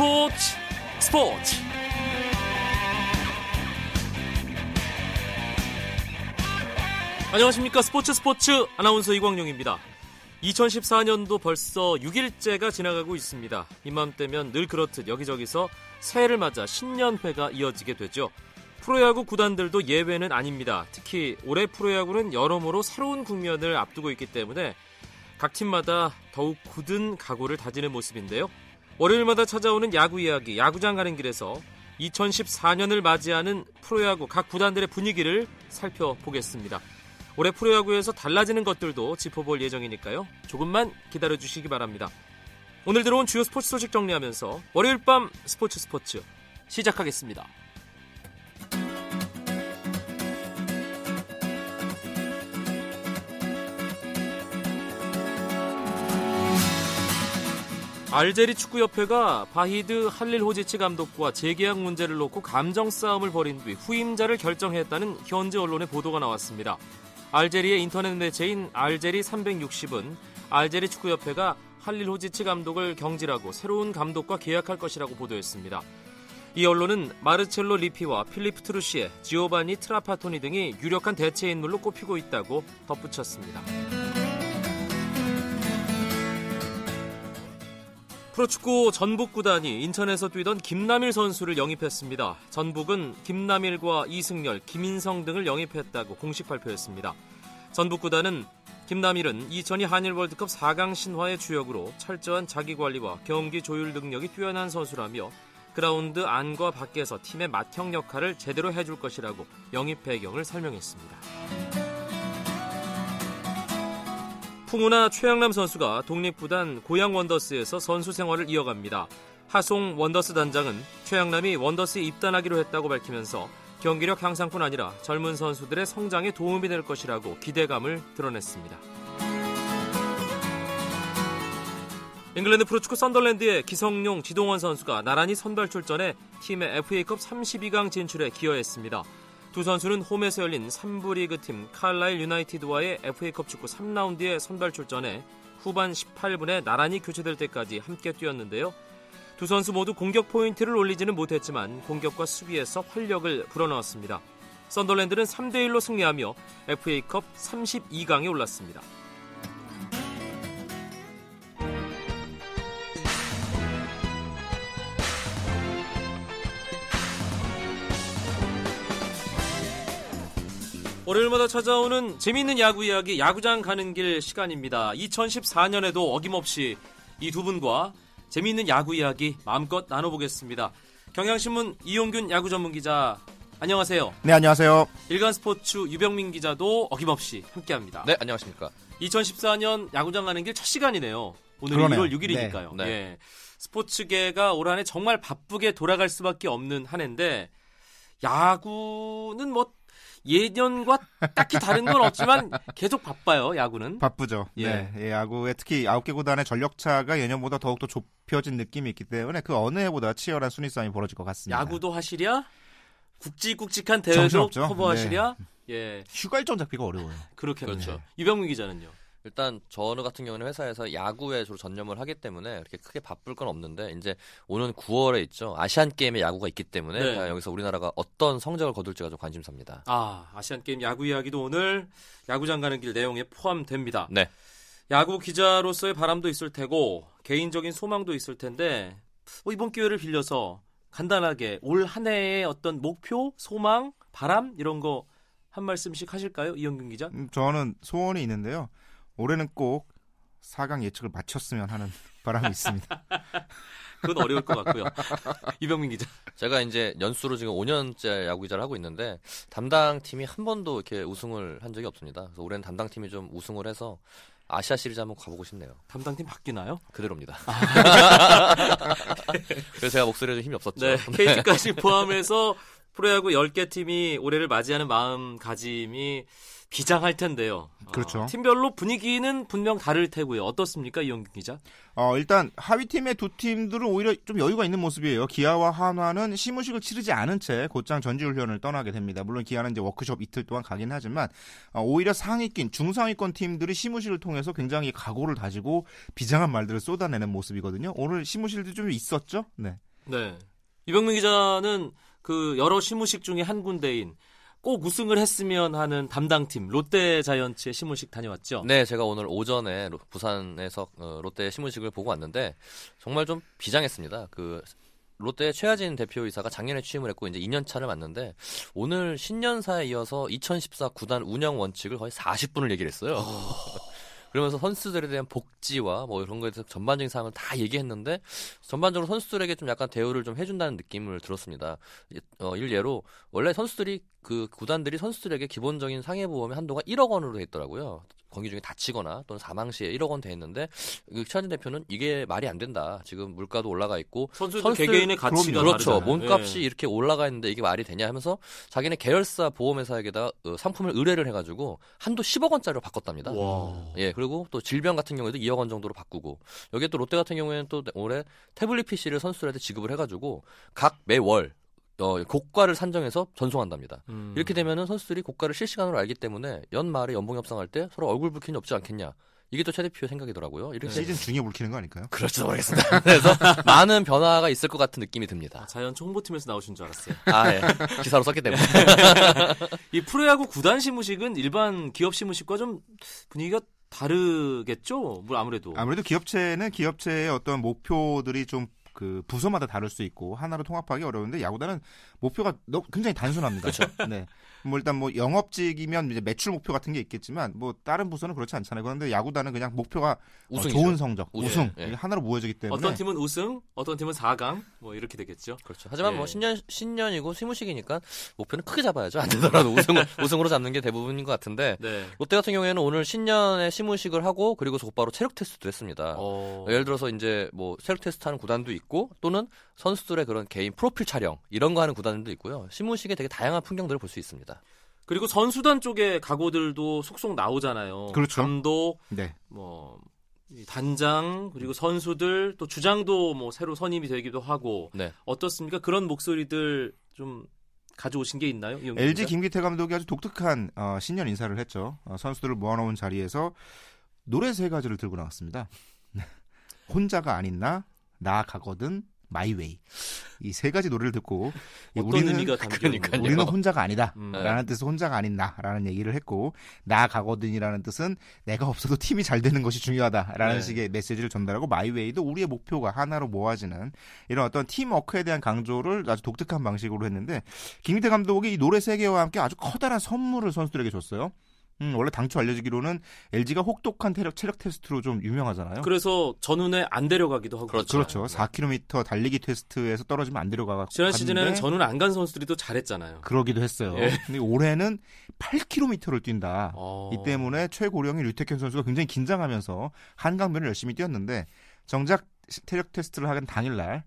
스포츠 스포츠 안녕하십니까 스포츠 스포츠 아나운서 이광용입니다. 2014년도 벌써 6일째가 지나가고 있습니다. 이맘때면 늘 그렇듯 여기저기서 새해를 맞아 신년회가 이어지게 되죠. 프로야구 구단들도 예외는 아닙니다. 특히 올해 프로야구는 여러모로 새로운 국면을 앞두고 있기 때문에 각 팀마다 더욱 굳은 각오를 다지는 모습인데요. 월요일마다 찾아오는 야구 이야기, 야구장 가는 길에서 2014년을 맞이하는 프로야구 각 구단들의 분위기를 살펴보겠습니다. 올해 프로야구에서 달라지는 것들도 짚어볼 예정이니까요. 조금만 기다려 주시기 바랍니다. 오늘 들어온 주요 스포츠 소식 정리하면서 월요일 밤 스포츠 스포츠 시작하겠습니다. 알제리 축구협회가 바히드 할릴호지치 감독과 재계약 문제를 놓고 감정 싸움을 벌인 뒤 후임자를 결정했다는 현지 언론의 보도가 나왔습니다. 알제리의 인터넷 매체인 알제리 360은 알제리 축구협회가 할릴호지치 감독을 경질하고 새로운 감독과 계약할 것이라고 보도했습니다. 이 언론은 마르첼로 리피와 필리프 트루시에 지오바니 트라파토니 등이 유력한 대체 인물로 꼽히고 있다고 덧붙였습니다. 프로축구 전북 구단이 인천에서 뛰던 김남일 선수를 영입했습니다. 전북은 김남일과 이승열, 김인성 등을 영입했다고 공식 발표했습니다. 전북 구단은 김남일은 2002 한일 월드컵 4강 신화의 주역으로 철저한 자기 관리와 경기 조율 능력이 뛰어난 선수라며 그라운드 안과 밖에서 팀의 맏형 역할을 제대로 해줄 것이라고 영입 배경을 설명했습니다. 풍운아 최향남 선수가 독립구단 고양 원더스에서 선수 생활을 이어갑니다. 하송 원더스 단장은 최향남이 원더스에 입단하기로 했다고 밝히면서 경기력 향상뿐 아니라 젊은 선수들의 성장에 도움이 될 것이라고 기대감을 드러냈습니다. 잉글랜드 프로축구 썬덜랜드의 기성용 지동원 선수가 나란히 선발 출전해 팀의 FA컵 32강 진출에 기여했습니다. 두 선수는 홈에서 열린 3부 리그 팀 칼라일 유나이티드와의 FA컵 축구 3라운드에 선발 출전해 후반 18분에 나란히 교체될 때까지 함께 뛰었는데요. 두 선수 모두 공격 포인트를 올리지는 못했지만 공격과 수비에서 활력을 불어넣었습니다. 썬더랜드는 3대1로 승리하며 FA컵 32강에 올랐습니다. 월요일마다 찾아오는 재미있는 야구 이야기 야구장 가는 길 시간입니다. 2014년에도 어김없이 이 두 분과 재미있는 야구 이야기 마음껏 나눠보겠습니다. 경향신문 이용균 야구 전문 기자 안녕하세요. 네, 안녕하세요. 일간 스포츠 유병민 기자도 어김없이 함께합니다. 네, 안녕하십니까. 2014년 야구장 가는 길 첫 시간이네요. 오늘 1월 6일이니까요. 네. 네. 예. 스포츠계가 올 한해 정말 바쁘게 돌아갈 수밖에 없는 한 해인데 야구는 뭐 예년과 딱히 다른 건 없지만 계속 바빠요 야구는. 바쁘죠. 예. 네. 예, 야구에 특히 9개 구단의 전력차가 예년보다 더욱더 좁혀진 느낌이 있기 때문에 그 어느 해보다 치열한 순위 싸움이 벌어질 것 같습니다. 야구도 하시랴? 굵직굵직한 대회도 커버하시랴? 네. 예. 휴가 일정 잡기가 어려워요. 그렇겠네요. 그렇죠. 유병민 기자는요. 일단 저 같은 경우는 회사에서 야구에 주로 전념을 하기 때문에 그렇게 크게 바쁠 건 없는데 이제 오는 9월에 있죠 아시안 게임에 야구가 있기 때문에 네. 여기서 우리나라가 어떤 성적을 거둘지가 좀 관심사입니다. 아 아시안 게임 야구 이야기도 오늘 야구장 가는 길 내용에 포함됩니다. 네. 야구 기자로서의 바람도 있을 테고 개인적인 소망도 있을 텐데 뭐 이번 기회를 빌려서 간단하게 올 한 해의 어떤 목표, 소망, 바람 이런 거 한 말씀씩 하실까요, 이영균 기자? 음, 저는 소원이 있는데요. 올해는 꼭 4강 예측을 마쳤으면 하는 바람이 있습니다. 그건 어려울 것 같고요. 이병민 기자. 제가 이제 연수로 지금 5년째 야구 기자를 하고 있는데 담당 팀이 한 번도 이렇게 우승을 한 적이 없습니다. 그래서 올해는 담당 팀이 좀 우승을 해서 아시아 시리즈 한번 가보고 싶네요. 담당팀 바뀌나요? 그대로입니다. 아. 그래서 제가 목소리에 좀 힘이 없었죠. 네, KT까지 포함해서 프로야구 10개 팀이 올해를 맞이하는 마음가짐이 비장할 텐데요. 그렇죠. 어, 팀별로 분위기는 분명 다를 테고요. 어떻습니까, 이영균 기자? 어, 일단 하위 팀의 두 팀들은 오히려 좀 여유가 있는 모습이에요. 기아와 한화는 시무식을 치르지 않은 채 곧장 전지훈련을 떠나게 됩니다. 물론 기아는 이제 워크숍 이틀 동안 가긴 하지만 어, 오히려 상위권, 중상위권 팀들이 시무식을 통해서 굉장히 각오를 다지고 비장한 말들을 쏟아내는 모습이거든요. 오늘 시무실도 좀 있었죠? 네. 네. 이병민 기자는 그 여러 시무식 중에 한 군데인 꼭 우승을 했으면 하는 담당팀 롯데 자이언츠의 시무식 다녀왔죠. 네, 제가 오늘 오전에 로- 부산에서 어, 롯데 시무식을 보고 왔는데 정말 좀 비장했습니다. 그 롯데 최하진 대표이사가 작년에 취임을 했고 이제 2년 차를 맞는데 오늘 신년사에 이어서 2014 구단 운영 원칙을 거의 40분을 얘기를 했어요. 그러면서 선수들에 대한 복지와 뭐 이런 거에 대해서 전반적인 사항을 다 얘기했는데 전반적으로 선수들에게 좀 약간 대우를 좀 해준다는 느낌을 들었습니다. 어, 일예로 원래 선수들이 그 구단들이 선수들에게 기본적인 상해 보험의 한도가 1억 원으로 돼 있더라고요. 경기 중에 다치거나 또는 사망 시에 1억 원돼 있는데 그 대표는 이게 말이 안 된다. 지금 물가도 올라가 있고 선수들- 개개인의 가치가 그렇죠. 다르잖아요. 몸값이 예. 이렇게 올라가 있는데 이게 말이 되냐 하면서 자기네 계열사 보험회사에게다 어, 상품을 의뢰를 해가지고 한도 10억 원짜리로 바꿨답니다. 와. 예, 그리고 또 질병 같은 경우에도 2억 원 정도로 바꾸고 여기에 또 롯데 같은 경우에는 또 올해 태블릿 PC를 선수들한테 지급을 해가지고 각 매월 어, 고가를 산정해서 전송한답니다. 음. 이렇게 되면은 선수들이 고가를 실시간으로 알기 때문에 연말에 연봉 협상할 때 서로 얼굴 붉힘이 없지 않겠냐. 이게 또 최 대표의 생각이더라고요. 이렇게 시즌 중에 불키는 거 아닐까요? 그렇죠 모르겠습니다. 그래서 많은 변화가 있을 것 같은 느낌이 듭니다. 자이언츠 홍보팀에서 나오신 줄 알았어요. 아, 예. 기사로 썼기 때문에. 이 프로야구 구단 시무식은 일반 기업 시무식과 좀 분위기가 다르겠죠? 뭐 아무래도. 아무래도 기업체는 기업체의 어떤 목표들이 좀 그 부서마다 다를 수 있고 하나로 통합하기 어려운데 야구단은 목표가 너- 굉장히 단순합니다. 그렇죠. 네. 뭐 일단 뭐 영업직이면 이제 매출 목표 같은 게 있겠지만 뭐 다른 부서는 그렇지 않잖아요. 그런데 야구단은 그냥 목표가 어, 우승이죠. 좋은 성적, 우승. 우승, 예. 이게 하나로 모여지기 때문에 어떤 팀은 우승, 어떤 팀은 4강, 뭐 이렇게 되겠죠. 그렇죠. 하지만 예. 뭐 신년 신년이고 시무식이니까 목표는 크게 잡아야죠. 안 되더라도 우승 우승으로 잡는 게 대부분인 것 같은데 네. 롯데 같은 경우에는 오늘 신년에 시무식을 하고 그리고서 곧바로 체력 테스트도 했습니다. 어. 예를 들어서 이제 뭐 체력 테스트 하는 구단도 있고 또는 선수들의 그런 개인 프로필 촬영 이런 거 하는 구단들도 있고요. 시무식에 되게 다양한 풍경들을 볼 수 있습니다. 그리고 선수단 쪽의 각오들도 속속 나오잖아요. 그렇죠. 감독, 네. 뭐, 이 단장, 그리고 선수들, 또 주장도 뭐 새로 선임이 되기도 하고. 네. 어떻습니까? 그런 목소리들 좀 가져오신 게 있나요? LG? 김기태 감독이 아주 독특한 어, 신년 인사를 했죠. 어, 선수들을 모아놓은 자리에서 노래 세 가지를 들고 나왔습니다. 혼자가 아닌 나, 나 가거든, My Way. 이 세 가지 노래를 듣고 있는 그러니까요. 우리는 혼자가 아니다. 음. 라는 뜻은 혼자가 아닌 나라는 얘기를 했고 나 가거든이라는 뜻은 내가 없어도 팀이 잘 되는 것이 중요하다라는 네. 식의 메시지를 전달하고 My Way도 우리의 목표가 하나로 모아지는 이런 어떤 팀워크에 대한 강조를 아주 독특한 방식으로 했는데 김기태 감독이 이 노래 세 개와 함께 아주 커다란 선물을 선수들에게 줬어요. 음, 원래 당초 알려지기로는 LG가 혹독한 체력, 체력 테스트로 좀 유명하잖아요. 그래서 전운에 안 데려가기도 하고. 그렇죠. 그렇죠. 4km 달리기 테스트에서 떨어지면 안 데려가. 지난 시즌에는 전운 안 간 선수들이 또 잘했잖아요. 그러기도 했어요. 예. 근데 올해는 8km를 뛴다. 어. 이 때문에 최고령인 류태현 선수가 굉장히 긴장하면서 한강변을 열심히 뛰었는데 정작 체력 테스트를 하는 당일날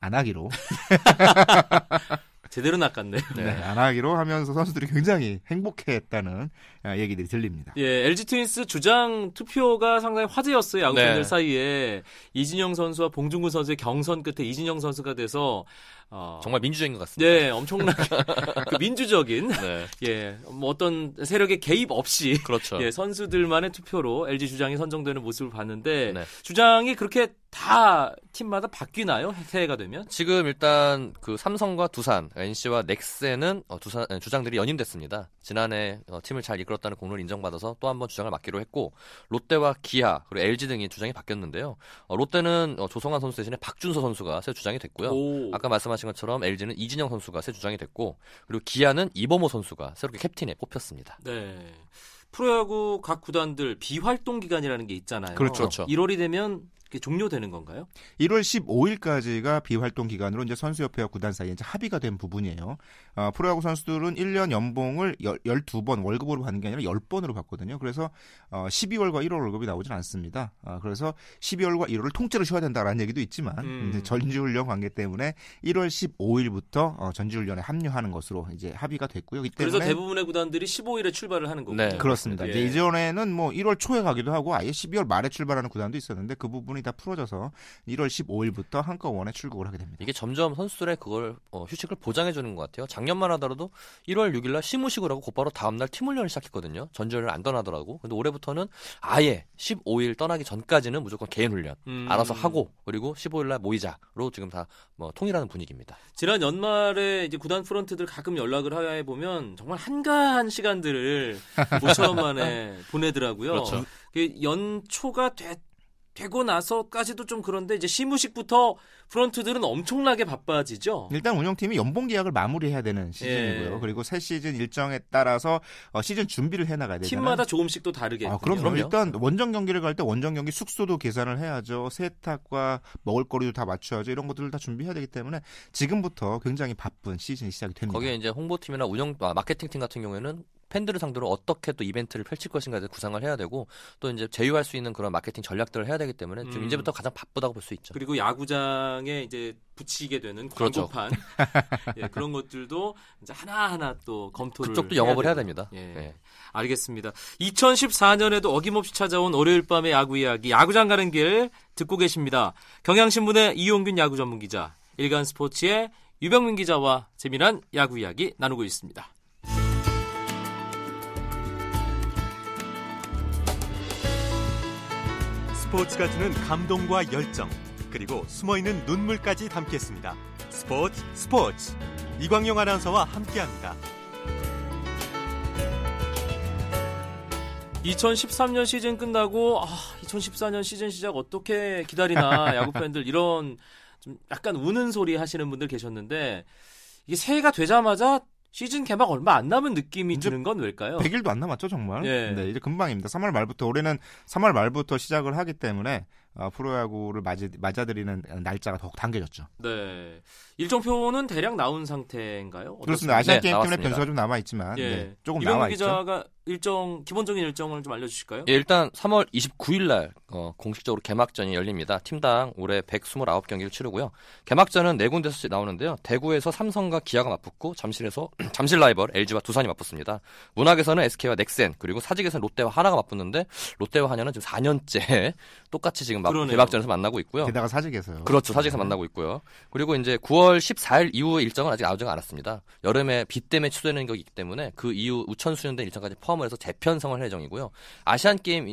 안 하기로 제대로 낚았네. 네, 안 하기로 하면서 선수들이 굉장히 행복해했다는 아, 얘기들이 들립니다. 예, LG 트윈스 주장 투표가 상당히 화제였어요. 야구 팬들 네. 사이에 이진영 선수와 봉중근 선수의 경선 끝에 이진영 선수가 돼서 어, 정말 민주적인 것 같습니다. 네, 엄청나게 그 민주적인 네. 예, 뭐 어떤 세력의 개입 없이 그렇죠. 예, 선수들만의 투표로 LG 주장이 선정되는 모습을 봤는데 네. 주장이 그렇게 다 팀마다 바뀌나요? 새해가 되면? 지금 일단 그 삼성과 두산, NC와 넥센은 어, 두산 에, 주장들이 연임됐습니다. 지난해 어, 팀을 잘 이끌 었다는 공로를 인정받아서 또 한 번 주장을 맡기로 했고 롯데와 기아 그리고 LG 등이 주장이 바뀌었는데요. 어, 롯데는 어, 조성환 선수 대신에 박준서 선수가 새 주장이 됐고요. 오. 아까 말씀하신 것처럼 LG는 이진영 선수가 새 주장이 됐고 그리고 기아는 이범호 선수가 새롭게 캡틴에 뽑혔습니다. 네. 프로야구 각 구단들 비활동 기간이라는 게 있잖아요. 그렇죠. 그렇죠. 1월이 되면 그게 종료되는 건가요? 1월 15일까지가 비활동 기간으로 이제 선수협회와 구단 사이에 이제 합의가 된 부분이에요. 어, 프로야구 선수들은 1년 연봉을 12번 월급으로 받는 게 아니라 10번으로 받거든요. 그래서 어, 12월과 1월 월급이 나오진 않습니다. 어, 그래서 12월과 1월을 통째로 쉬어야 된다라는 얘기도 있지만 음. 전지훈련 관계 때문에 1월 15일부터 어, 전지훈련에 합류하는 것으로 이제 합의가 됐고요. 이 그래서 대부분의 구단들이 15일에 출발을 하는 거군요. 네. 그렇습니다. 예. 이제 이전에는 뭐 1월 초에 가기도 하고 아예 12월 말에 출발하는 구단도 있었는데 그 부분이 다 풀어져서 1월 15일부터 한꺼번에 출국을 하게 됩니다. 이게 점점 선수들의 그걸 어, 휴식을 보장해 주는 것 같아요. 작년만 하더라도 1월 6일 날 시무식을 하고 곧바로 다음 날 팀 훈련을 시작했거든요. 전주를 안 떠나더라고. 근데 올해부터는 아예 15일 떠나기 전까지는 무조건 개인 훈련 음. 알아서 하고 그리고 15일 날 모이자로 지금 다 뭐 통일하는 분위기입니다. 지난 연말에 이제 구단 프런트들 가끔 연락을 해 보면 정말 한가한 시간들을 모처럼 만에 보내더라고요. 그렇죠. 그 연초가 되, 되고 나서까지도 좀 그런데 이제 시무식부터 프런트들은 엄청나게 바빠지죠. 일단 운영팀이 연봉 계약을 마무리해야 되는 시즌이고요. 예. 그리고 새 시즌 일정에 따라서 어, 시즌 준비를 해 나가야 되잖아요. 팀마다 조금씩 또 다르게. 아, 그럼 그럼요. 일단 원정 경기를 갈 때 원정 경기 숙소도 계산을 해야죠. 세탁과 먹을거리도 다 맞춰야죠. 이런 것들을 다 준비해야 되기 때문에 지금부터 굉장히 바쁜 시즌이 시작이 됩니다. 거기에 이제 홍보팀이나 운영 아, 마케팅팀 같은 경우에는 팬들을 상대로 어떻게 또 이벤트를 펼칠 것인가에 구상을 해야 되고 또 이제 제휴할 수 있는 그런 마케팅 전략들을 해야 되기 때문에 지금 음. 이제부터 가장 바쁘다고 볼 수 있죠. 그리고 야구장에 이제 붙이게 되는 그렇죠. 광고판 예, 그런 것들도 이제 하나하나 또 검토를 그쪽도 영업을 해야 되고. 됩니다. 예. 예. 알겠습니다. 2014년에도 어김없이 찾아온 월요일 밤의 야구 이야기 야구장 가는 길 듣고 계십니다. 경향신문의 이용균 야구 전문 기자, 일간 스포츠의 유병민 기자와 재미난 야구 이야기 나누고 있습니다. 스포츠가 주는 감동과 열정 그리고 숨어있는 눈물까지 담겠습니다. 스포츠 스포츠 이광용 아나운서와 함께합니다. 2013년 시즌 끝나고 아, 2014년 시즌 시작 어떻게 기다리나 야구 팬들 이런 좀 약간 우는 소리 하시는 분들 계셨는데 이게 새해가 되자마자 시즌 개막 얼마 안 남은 느낌이 드는 건 왜일까요? 100일도 안 남았죠, 정말. 예. 네, 이제 금방입니다. 3월 말부터 올해는 3월 말부터 시작을 하기 때문에 어, 프로야구를 맞이, 맞아들이는 날짜가 더욱 당겨졌죠. 네. 일정표는 대략 나온 상태인가요? 그렇습니다. 아시안 네, 게임 때문에. 변수가 좀 남아 있지만 예. 네, 조금 나와 있죠. 기자가 일정 기본적인 일정을 좀 알려주실까요? 예, 일단 3월 29일 날 어, 공식적으로 개막전이 열립니다. 팀당 올해 129경기를 치르고요. 개막전은 네 군데서 나오는데요. 대구에서 삼성과 기아가 맞붙고 잠실에서 잠실 라이벌 LG와 두산이 맞붙습니다. 문학에서는 SK와 넥센 그리고 사직에서는 롯데와 하나가 맞붙는데 롯데와 한화는 지금 4년째 똑같이 지금. 개막전에서 만나고 있고요. 게다가 사직에서요. 그렇죠. 사직에서 만나고 있고요. 그리고 이제 9월 14일 이후 일정은 아직 나오지가 않았습니다. 여름에 비 때문에 취소되는 거기 때문에 그 이후 우천 수련된 일정까지 포함을 해서 재편성을 할 예정이고요. 아시안 게임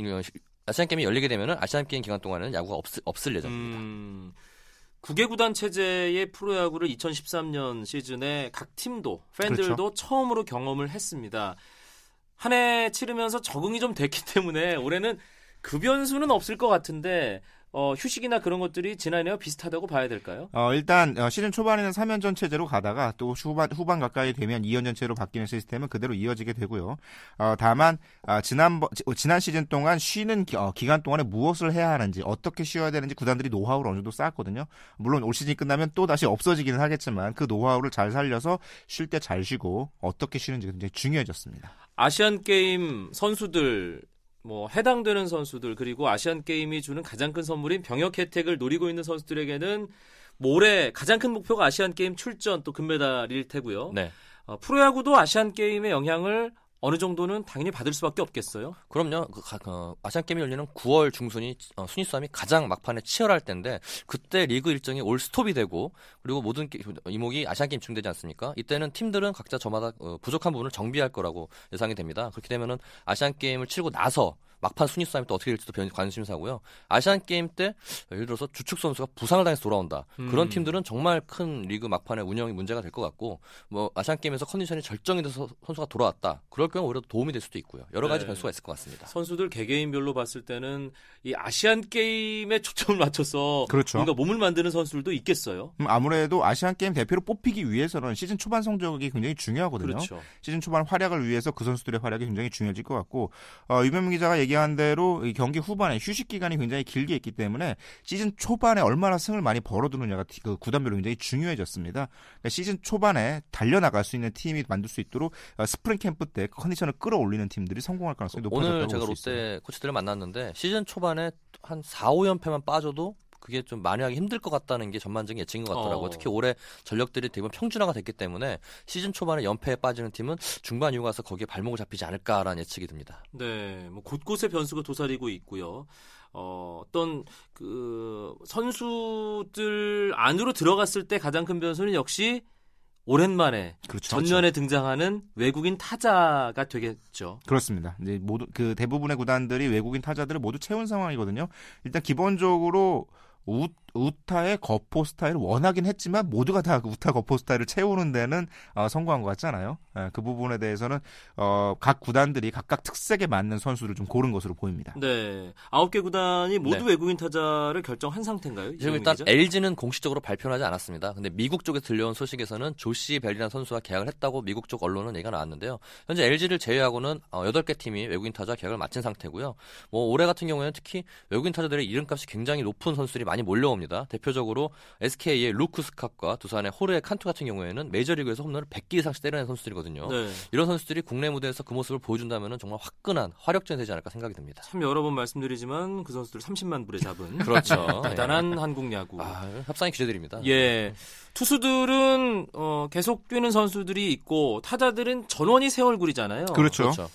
아시안 게임이 열리게 되면은 아시안 게임 기간 동안에는 야구가 없을, 없을 예정입니다. 음, 9개 구단 체제의 프로야구를 2013년 시즌에 각 팀도 팬들도 그렇죠. 처음으로 경험을 했습니다. 한 해 치르면서 적응이 좀 됐기 때문에 올해는 그 변수는 없을 것 같은데 어, 휴식이나 그런 것들이 지난해와 비슷하다고 봐야 될까요? 어, 일단 어, 시즌 초반에는 3연전 체제로 가다가 또 후반 후반 가까이 되면 2연전 체로 바뀌는 시스템은 그대로 이어지게 되고요. 어, 다만 아, 지난 지난 시즌 동안 쉬는 기, 어, 기간 동안에 무엇을 해야 하는지 어떻게 쉬어야 되는지 구단들이 노하우를 어느 정도 쌓았거든요. 물론 올 시즌이 끝나면 또 다시 없어지기는 하겠지만 그 노하우를 잘 살려서 쉴 때 잘 쉬고 어떻게 쉬는지 굉장히 중요해졌습니다. 아시안 게임 선수들 뭐 해당되는 선수들 그리고 아시안 게임이 주는 가장 큰 선물인 병역 혜택을 노리고 있는 선수들에게는 뭐 올해 가장 큰 목표가 아시안 게임 출전 또 금메달일 테고요. 네. 어, 프로야구도 아시안 게임의 영향을 어느 정도는 당연히 받을 수밖에 없겠어요. 그럼요. 그 가- 어, 아시안 게임이 열리는 9월 중순이 어, 순위 싸움이 가장 막판에 치열할 때인데 그때 리그 일정이 올 스톱이 되고 그리고 모든 게- 이목이 아시안 게임 집중되지 않습니까? 이때는 팀들은 각자 저마다 어, 부족한 부분을 정비할 거라고 예상이 됩니다. 그렇게 되면은 아시안 게임을 치르고 나서 막판 순위 싸움이 또 어떻게 될지도 변- 관심사고요. 아시안 게임 때 예를 들어서 주축 선수가 부상을 당해서 돌아온다. 그런 음. 팀들은 정말 큰 리그 막판에 운영이 문제가 될 것 같고 뭐 아시안 게임에서 컨디션이 절정이 돼서 선수가 돌아왔다. 그럴 경우 오히려 도움이 될 수도 있고요. 여러 가지 네. 변수가 있을 것 같습니다. 선수들 개개인별로 봤을 때는 이 아시안 게임에 초점을 맞춰서 그렇죠. 뭔가 몸을 만드는 선수들도 있겠어요. 음, 아무래도 아시안 게임 대표로 뽑히기 위해서는 시즌 초반 성적이 굉장히 중요하거든요. 그렇죠. 시즌 초반 활약을 위해서 그 선수들의 활약이 굉장히 중요해질 것 같고 어, 유병민 기자가 얘기 한 대로 이 경기 후반에 휴식 기간이 굉장히 길게 있기 때문에 시즌 초반에 얼마나 승을 많이 벌어두느냐가 티- 그 구단별로 굉장히 중요해졌습니다. 그러니까 시즌 초반에 달려나갈 수 있는 팀이 만들 수 있도록 어, 스프링 캠프 때 컨디션을 끌어올리는 팀들이 성공할 가능성이 높아졌다고 오늘 제가. 롯데 코치들을 만났는데 시즌 초반에 한 4, 5연패만 빠져도 그게 좀 만회하기 힘들 것 같다는 게 전반적인 예측인 것 같더라고요. 어. 특히 올해 전력들이 대부분 평준화가 됐기 때문에 시즌 초반에 연패에 빠지는 팀은 중반 이후 가서 거기에 발목을 잡히지 않을까라는 예측이 듭니다. 네, 뭐 곳곳에 변수가 도사리고 있고요. 어, 어떤 그 선수들 안으로 들어갔을 때 가장 큰 변수는 역시 오랜만에 그렇죠. 전면에 등장하는 외국인 타자가 되겠죠. 그렇습니다. 이제 모두 그 대부분의 구단들이 외국인 타자들을 모두 채운 상황이거든요. 일단 기본적으로 우, 우타의 거포 스타일을 원하긴 했지만 모두가 다 우타 거포 스타일을 채우는 데는 어, 성공한 것 같잖아요. 예, 그 부분에 대해서는 어, 각 구단들이 각각 특색에 맞는 선수를 좀 고른 것으로 보입니다. 네, 아홉 개 구단이 모두 네. 외국인 타자를 결정한 상태인가요? 지금 일단 LG는 공식적으로 발표는 하지 않았습니다. 근데 미국 쪽에 들려온 소식에서는 조시 벨이라는 선수와 계약을 했다고 미국 쪽 언론은 얘기가 나왔는데요. 현재 LG를 제외하고는 어, 8개 팀이 외국인 타자 계약을 마친 상태고요. 뭐 올해 같은 경우에는 특히 외국인 타자들의 이름값이 굉장히 높은 선수들이 많이 몰려옵니다. 대표적으로 SK의 루크 스캅과 두산의 호르의 칸투 같은 경우에는 메이저리그에서 홈런을 100개 이상씩 때려낸 선수들이거든요. 네, 이런 선수들이 국내 무대에서 그 모습을 보여준다면 정말 화끈한 화력전이 되지 않을까 생각이 듭니다. 참 여러 번 말씀드리지만 그 선수들 30만 불에 잡은 그렇죠. 대단한 한국 야구. 아, 협상이 기대드립니다. 예. 투수들은 어, 계속 뛰는 선수들이 있고 타자들은 전원이 새 얼굴이잖아요. 그렇죠. 그렇죠.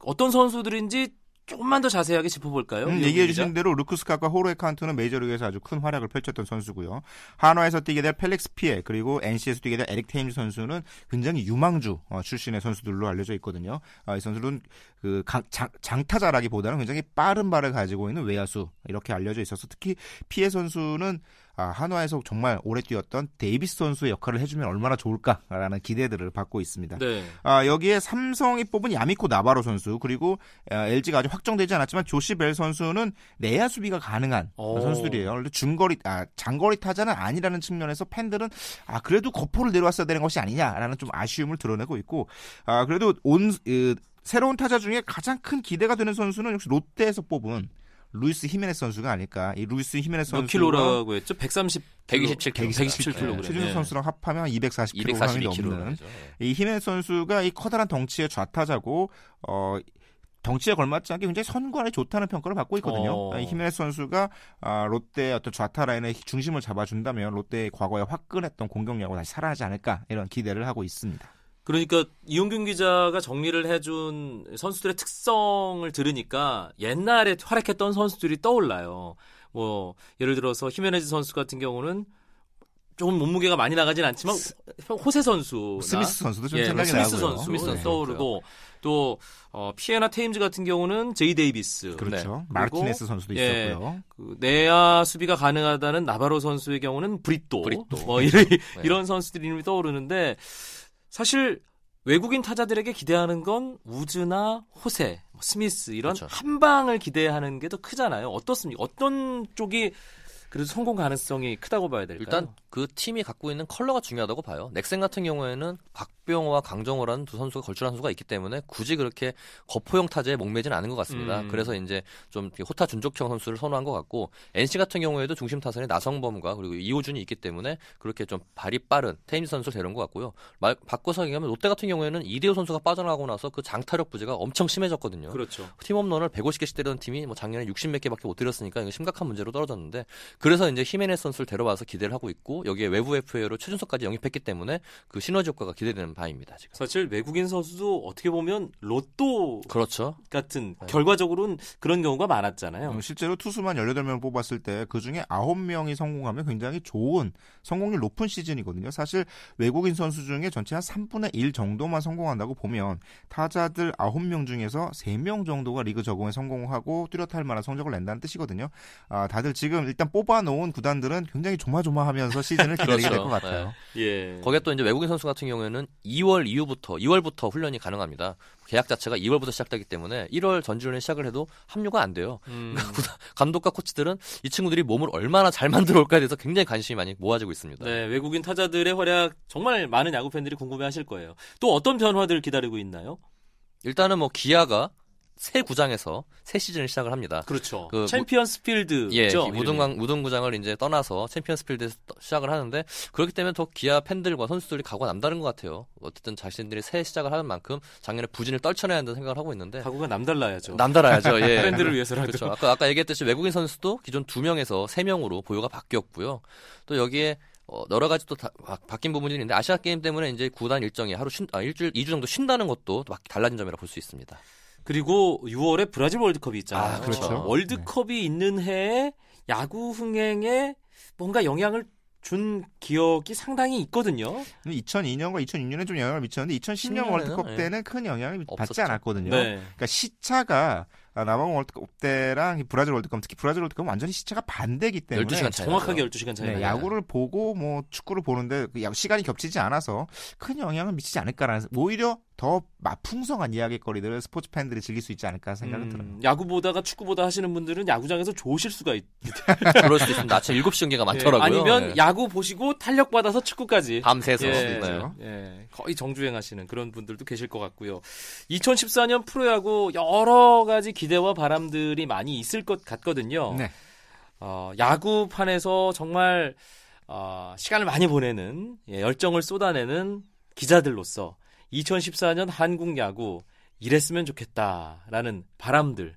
어떤 선수들인지 조금만 더 자세하게 짚어볼까요? 음, 얘기해? 주신 대로 루크스카과 호르의 칸투는 메이저리그에서 아주 큰 활약을 펼쳤던 선수고요. 한화에서 뛰게 될 펠릭스 피에 그리고 NC에서 뛰게 될 에릭 테임즈 선수는 굉장히 유망주 어, 출신의 선수들로 알려져 있거든요. 아, 이 선수는 그 강- 장, 장타자라기보다는 굉장히 빠른 발을 가지고 있는 외야수 이렇게 알려져 있어서 특히 피에 선수는 아, 한화에서 정말 오래 뛰었던 데이비스 선수의 역할을 해주면 얼마나 좋을까라는 기대들을 받고 있습니다. 네. 아, 여기에 삼성이 뽑은 야미코 나바로 선수 그리고 아, LG가 아직 확정되지 않았지만 조시 벨 선수는 내야 수비가 가능한 오. 선수들이에요. 원래 중거리 아, 장거리 타자는 아니라는 측면에서 팬들은 아 그래도 거포를 데려왔어야 되는 것이 아니냐라는 좀 아쉬움을 드러내고 있고 아 그래도 온 으, 새로운 타자 중에 가장 큰 기대가 되는 선수는 역시 롯데에서 뽑은 루이스 히메네스 선수가 아닐까. 이 루이스 히메네스 몇 선수가 킬로라고 했죠? 130 127 킬로. 127 킬로 네. 선수랑 합하면 240kg 242kg 넘는 라죠. 이 히메네스 선수가 이 커다란 덩치의 좌타자고 어 덩치에 걸맞지 않게 굉장히 선구안이 좋다는 평가를 받고 있거든요. 어. 이 히메네스 선수가 아, 롯데의 어떤 좌타 라인의 중심을 잡아준다면 롯데의 과거에 화끈했던 공격력으로 다시 살아나지 않을까 이런 기대를 하고 있습니다. 그러니까 이용균 기자가 정리를 해준 선수들의 특성을 들으니까 옛날에 활약했던 선수들이 떠올라요. 뭐 예를 들어서 히메네즈 선수 같은 경우는 조금 몸무게가 많이 나가진 않지만 호세 선수, 스미스 선수도 좀 예, 생각이 스미스 나고요. 선수 스미스 선수 떠오르고 또 어, 피에나 테임즈 같은 경우는 제이 데이비스 그렇죠. 네. 마르티네스 선수도 예. 있었고요. 그 내야 수비가 가능하다는 나바로 선수의 경우는 브리또, 브리또. 뭐 이런, 네. 이런 선수들 이름이 떠오르는데 사실 외국인 타자들에게 기대하는 건 우즈나 호세, 뭐 스미스 이런 그렇죠. 한 방을 기대하는 게 더 크잖아요. 어떻습니까? 어떤 쪽이 그래도 성공 가능성이 크다고 봐야 될까요? 일단 그 팀이 갖고 있는 컬러가 중요하다고 봐요. 넥센 같은 경우에는 박병호와 강정호라는 두 선수가 걸출한 선수가 있기 때문에 굳이 그렇게 거포형 타자에 목매지는 않은 것 같습니다. 음. 그래서 이제 좀 호타 준족형 선수를 선호한 것 같고 NC 같은 경우에도 중심 타선에 나성범과 그리고 이호준이 있기 때문에 그렇게 좀 발이 빠른 테임즈 선수를 데려온 것 같고요. 말 바꿔서 얘기하면 롯데 같은 경우에는 이대호 선수가 빠져나가고 나서 그 장타력 부재가 엄청 심해졌거든요. 그렇죠. 팀 홈런을 150개씩 때리던 팀이 뭐 작년에 60몇 개밖에 못 때렸으니까 심각한 문제로 떨어졌는데 그래서 이제 히메네스 선수를 데려와서 기대를 하고 있고 여기에 외부 FA로 최준석까지 영입했기 때문에 그 시너지 효과가 기대되는 바입니다. 지금. 사실 외국인 선수도 어떻게 보면 로또 그렇죠. 같은 네. 결과적으로는 그런 경우가 많았잖아요. 음, 실제로 투수만 18명을 뽑았을 때 그중에 9명이 성공하면 굉장히 좋은 성공률 높은 시즌이거든요. 사실 외국인 선수 중에 전체 한 3분의 1 정도만 성공한다고 보면 타자들 9명 중에서 3명 정도가 리그 적응에 성공하고 뚜렷할 만한 성적을 낸다는 뜻이거든요. 아, 다들 지금 일단 뽑아놓은 구단들은 굉장히 조마조마하면서 시즌을 기다리게 될것 그렇죠. 같아요. 예. 거기에 또 이제 외국인 선수 같은 경우에는 2월 이후부터 2월부터 훈련이 가능합니다. 계약 자체가 2월부터 시작되기 때문에 1월 전지훈련 시작을 해도 합류가 안 돼요. 음, 감독과 코치들은 이 친구들이 몸을 얼마나 잘 만들어 올까에 대해서 굉장히 관심이 많이 모아지고 있습니다. 네, 외국인 타자들의 활약 정말 많은 야구 팬들이 궁금해하실 거예요. 또 어떤 변화들 기다리고 있나요? 일단은 뭐 기아가 새 구장에서 새 시즌을 시작을 합니다. 그렇죠. 그 챔피언스 필드죠. 예, 무등강 무등구장을 이제 떠나서 챔피언스 필드에서 시작을 하는데 그렇기 때문에 더 기아 팬들과 선수들이 각오가 남다른 것 같아요. 어쨌든 자신들이 새 시작을 하는 만큼 작년에 부진을 떨쳐내야 한다는 생각을 하고 있는데 각오가 남달라야죠. 남달라야죠. 예. 팬들을 위해서라도. 그렇죠. 아까 아까 얘기했듯이 외국인 선수도 기존 두 명에서 세 명으로 보유가 바뀌었고요. 또 여기에 어, 여러 가지 또 다, 바, 뀐 부분이 있는데 아시아 게임 때문에 이제 구단 일정이 하루 쉰, 아, 일주일, 이주 정도 쉰다는 것도 막 달라진 점이라 볼 수 있습니다. 그리고 6월에 브라질 월드컵이 있잖아요. 아, 그렇죠. 월드컵이 있는 해에 야구 흥행에 뭔가 영향을 준 기억이 상당히 있거든요. 2002년과 2006년에 좀 영향을 미쳤는데 2010년 10년에는, 월드컵 예. 때는 큰 영향을 받지 없었죠. 않았거든요. 네. 그러니까 시차가 아, 남아공 월드컵 때랑 이 브라질 월드컵 특히 브라질 월드컵은 완전히 시차가 반대기 때문에 12시간 차이. 정확하게 12시간 차이. 네. 야구를 보고 뭐 축구를 보는데 그 야- 시간이 겹치지 않아서 큰 영향을 미치지 않을까라는 오히려 더 풍성한 이야기거리들을 스포츠 팬들이 즐길 수 있지 않을까 생각이 음, 들어요. 야구 보다가 축구 보다 하시는 분들은 야구장에서 좋으실 수가 있. 그럴 수도 있습니다. 아침 7시 경기가 많더라고요. 아니면 예. 야구 보시고 탄력 받아서 축구까지. 밤새서. 예, 네. 예, 거의 정주행 하시는 그런 분들도 계실 것 같고요. 2014년 프로야구 여러 가지 기대와 바람들이 많이 있을 것 같거든요. 네. 어, 야구판에서 정말 어, 시간을 많이 보내는 예, 열정을 쏟아내는 기자들로서 2014년 한국 야구 이랬으면 좋겠다라는 바람들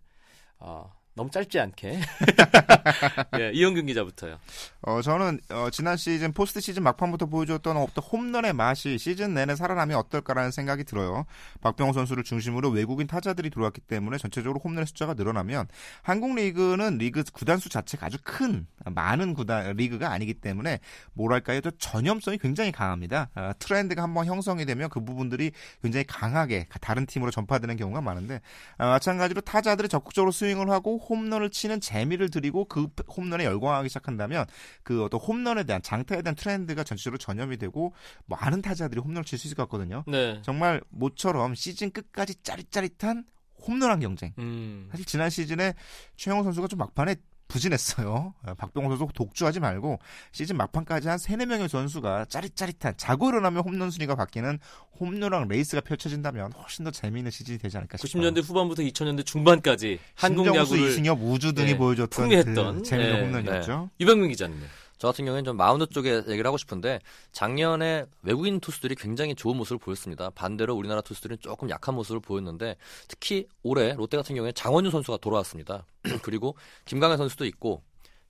어, 너무 짧지 않게 예, 이영균 기자부터요. 어, 저는 어, 지난 시즌 포스트 시즌 막판부터 보여줬던 어떤 홈런의 맛이 시즌 내내 살아나면 어떨까라는 생각이 들어요. 박병호 선수를 중심으로 외국인 타자들이 들어왔기 때문에 전체적으로 홈런의 숫자가 늘어나면 한국 리그는 리그 구단수 자체가 아주 큰 많은 구단 리그가 아니기 때문에 뭐랄까요, 또 전염성이 굉장히 강합니다. 어, 트렌드가 한번 형성이 되면 그 부분들이 굉장히 강하게 다른 팀으로 전파되는 경우가 많은데 아, 마찬가지로 타자들이 적극적으로 스윙을 하고 홈런을 치는 재미를 들이고 그 홈런에 열광하기 시작한다면 그 어떤 홈런에 대한 장타에 대한 트렌드가 전체적으로 전염이 되고 많은 타자들이 홈런을 칠 수 있을 것 같거든요. 네. 정말 모처럼 시즌 끝까지 짜릿짜릿한 홈런왕 경쟁. 음. 사실 지난 시즌에 최형우 선수가 좀 막판에 부진했어요. 어, 박병호 선수 독주하지 말고 시즌 막판까지 한 3, 4명의 선수가 짜릿짜릿한 자고 일어나면 홈런 순위가 바뀌는 홈런왕 레이스가 펼쳐진다면 훨씬 더 재미있는 시즌이 되지 않을까 싶어요. 90년대 후반부터 2000년대 중반까지 한국 야구를 이승엽, 우즈 등이 예, 보여줬던 풍미했던, 그 재미있는 예, 홈런이었죠. 유병민 기자님. 저 같은 경우에는 좀 마운드 쪽에 얘기를 하고 싶은데 작년에 외국인 투수들이 굉장히 좋은 모습을 보였습니다. 반대로 우리나라 투수들은 조금 약한 모습을 보였는데 특히 올해 롯데 같은 경우에 장원준 선수가 돌아왔습니다. 그리고 김강현 선수도 있고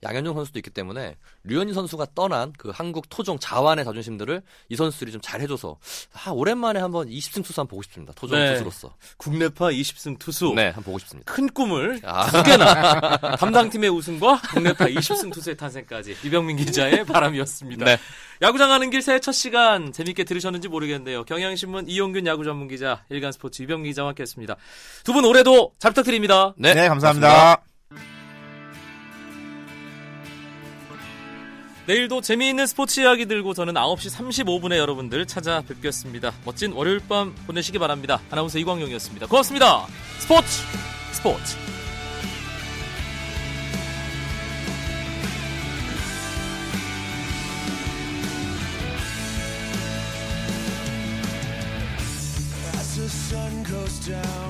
양현종 선수도 있기 때문에 류현진 선수가 떠난 그 한국 토종 자완의 자존심들을 이 선수들이 좀 잘 해줘서 아, 오랜만에 한번 20승 투수 한번 보고 싶습니다. 토종 네. 투수로서. 국내파 20승 투수. 네, 한번 보고 싶습니다. 큰 꿈을 아. 두 개나 담당팀의 우승과 국내파 20승 투수의 탄생까지 이병민 기자의 바람이었습니다. 네. 야구장 가는 길 새해 첫 시간 재밌게 들으셨는지 모르겠네요. 경향신문 이용균 야구 전문 기자, 일간스포츠 이병민 기자와 함께했습니다. 두 분 올해도 잘 부탁드립니다. 네, 네, 감사합니다. 내일도 재미있는 스포츠 이야기 들고 저는 9시 35분에 여러분들 찾아뵙겠습니다. 멋진 월요일 밤 보내시기 바랍니다. 아나운서 이광용이었습니다. 고맙습니다. 스포츠 스포츠 down